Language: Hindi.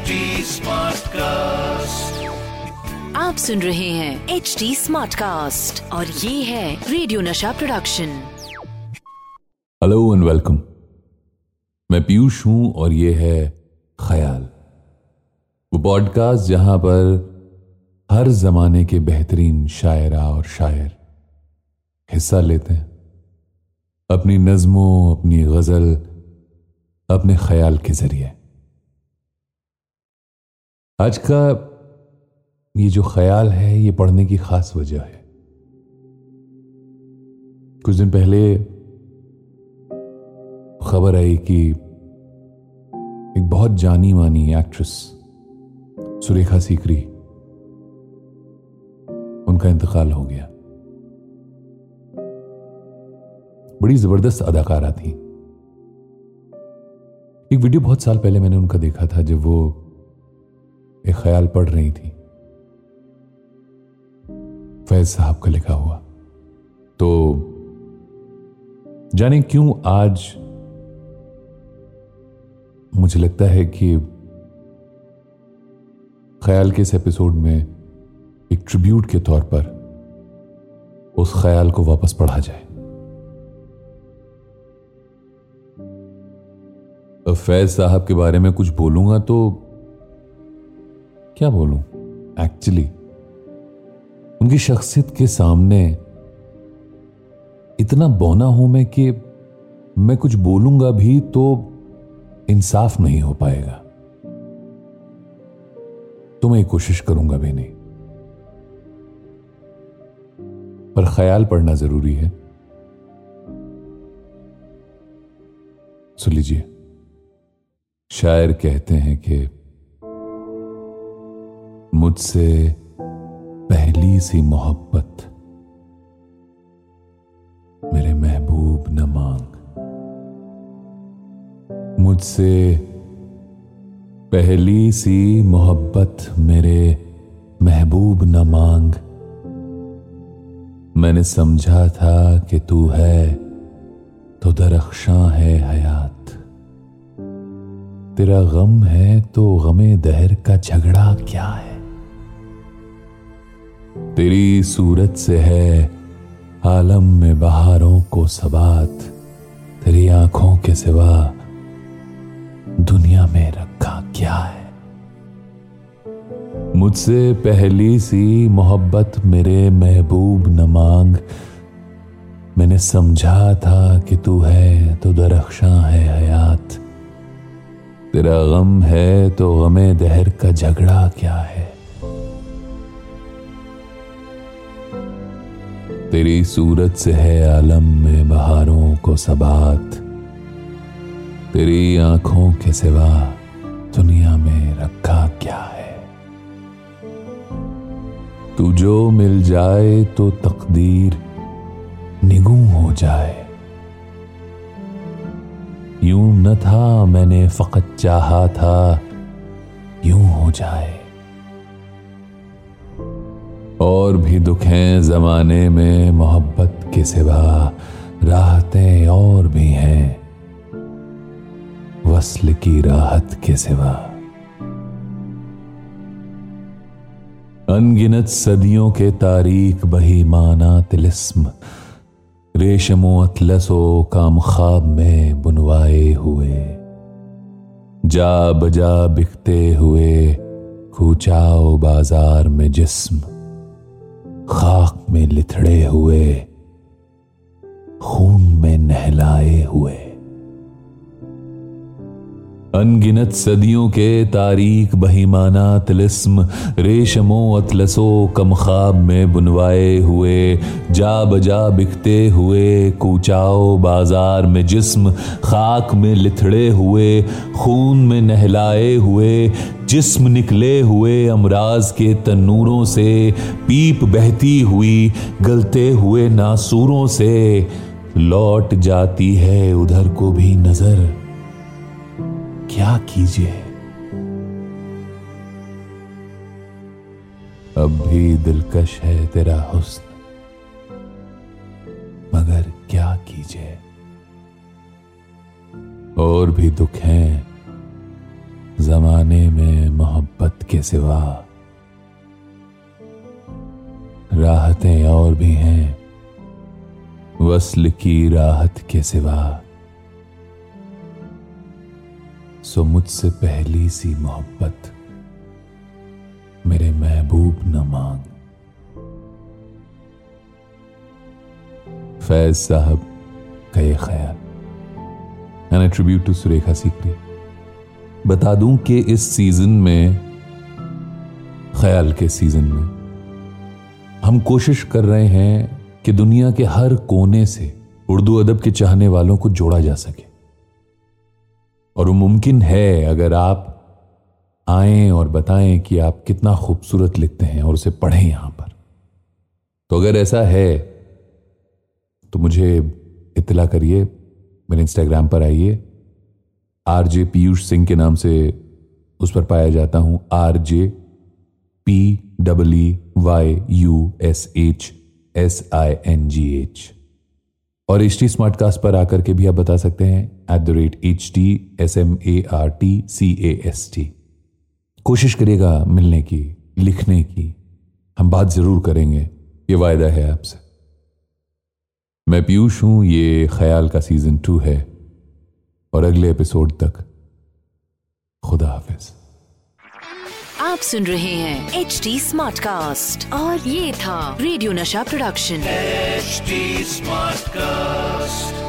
HD Smartcast. आप सुन रहे हैं एच डी स्मार्ट कास्ट और ये है रेडियो नशा प्रोडक्शन हेलो एंड वेलकम मैं पीयूष हूँ और ये है ख्याल। वो पॉडकास्ट जहाँ पर हर जमाने के बेहतरीन शायरा और शायर हिस्सा लेते हैं। अपनी नज्मों अपनी गज़ल अपने ख्याल के ज़रिए। आज का ये जो ख्याल है, ये पढ़ने की खास वजह है। कुछ दिन पहले खबर आई कि एक बहुत जानी मानी एक्ट्रेस, सुरेखा सीकरी, उनका इंतकाल हो गया। बड़ी ज़बरदस्त अदाकारा थी। एक वीडियो बहुत साल पहले मैंने उनका देखा था, जब वो एक ख्याल पढ़ रही थी। फैज साहब का लिखा हुआ। तो जाने क्यों आज मुझे लगता है कि ख्याल के इस एपिसोड में एक ट्रिब्यूट के तौर पर उस ख्याल को वापस पढ़ा जाए। फैज साहब के बारे में कुछ बोलूँगा तो क्या बोलूँ? एक्चुअली उनकी शख्सियत के सामने इतना बौना हूँ मैं कि मैं कुछ बोलूँगा भी तो इंसाफ नहीं हो पाएगा। तो मैं कोशिश करूँगा भी नहीं। पर ख्याल पढ़ना ज़रूरी है। सुन लीजिए, शायर कहते हैं कि मुझसे पहली सी मोहब्बत। मेरे महबूब न मांग। मुझसे पहली सी मोहब्बत मेरे महबूब न मांग। मैंने समझा था कि तू है तो दरख्शां है हयात। तेरा गम है तो गमे दहर का झगड़ा क्या है? तेरी सूरत से है आलम में बहारों को सबात, तेरी आँखों के सिवा दुनिया में रखा क्या है? मुझसे पहली सी मोहब्बत मेरे महबूब न मांग। मैंने समझा था कि तू है तो दरख्शां है हयात। तेरा गम है तो गमे दहर का झगड़ा क्या है? तेरी सूरत से है आलम में बहारों को सबात। तेरी आँखों के सिवा दुनिया में रखा क्या है? तू जो मिल जाए तो तकदीर निगू हो जाए। यूँ न था मैंने फकत चाहा था, यूँ हो जाए। और भी दुख हैं जमाने में मोहब्बत के सिवा। राहतें और भी हैं वसल की राहत के सिवा। अनगिनत सदियों के तारीख बही माना तिलिस्म। रेशमो अतलसो काम खाब में बुनवाए हुए। जा बजा बिकते हुए कूचाओ बाज़ार में जिस्म। खाक में लिथड़े हुए, खून में नहलाए हुए। अनगिनत सदियों के तारीख बहिमाना तिलिस्म, रेशमो अतलसो कमखाब में बुनवाए हुए, जा बजा बिकते हुए, कूचाओ बाज़ार में जिस्म, खाक में लिथड़े हुए, खून में नहलाए हुए जिस्म निकले हुए अमराज के तन्नूरों से, पीप बहती हुई, गलते हुए नासूरों से लौट जाती है उधर को भी नज़र। क्या कीजिए? अब भी दिलकश है तेरा हुस्न। मगर क्या कीजिए? और भी दुख हैं। जमाने में मोहब्बत के सिवा राहतें और भी हैं, वसल की राहत के सिवा। सो मुझसे पहली सी मोहब्बत मेरे महबूब न मांग। फैज साहब का ये ख्याल। An attribute to Surekha Sikri बता दूँ कि इस सीज़न में, ख्याल के सीज़न में, हम कोशिश कर रहे हैं कि दुनिया के हर कोने से उर्दू अदब के चाहने वालों को जोड़ा जा सके। और वो मुमकिन है अगर आप आए और बताएँ कि आप कितना खूबसूरत लिखते हैं और उसे पढ़ें यहाँ पर। तो अगर ऐसा है तो मुझे इतला करिए, मेरे इंस्टाग्राम पर आइए। आर जे पीयूष सिंह के नाम से उस पर पाया जाता हूँ। R J P W Y U S H S I N G H और एच टी स्मार्ट कास्ट पर आकर के भी आप बता सकते हैं at the rate H T S M A R T C A S T कोशिश करिएगा मिलने की, लिखने की। हम बात ज़रूर करेंगे, ये वायदा है आपसे। मैं पीयूष हूँ, ये ख्याल का सीज़न टू है। और अगले एपिसोड तक। खुदा हाफिज। आप सुन रहे हैं एच डी स्मार्ट कास्ट और ये था रेडियो नशा प्रोडक्शन एचडी स्मार्ट Smartcast.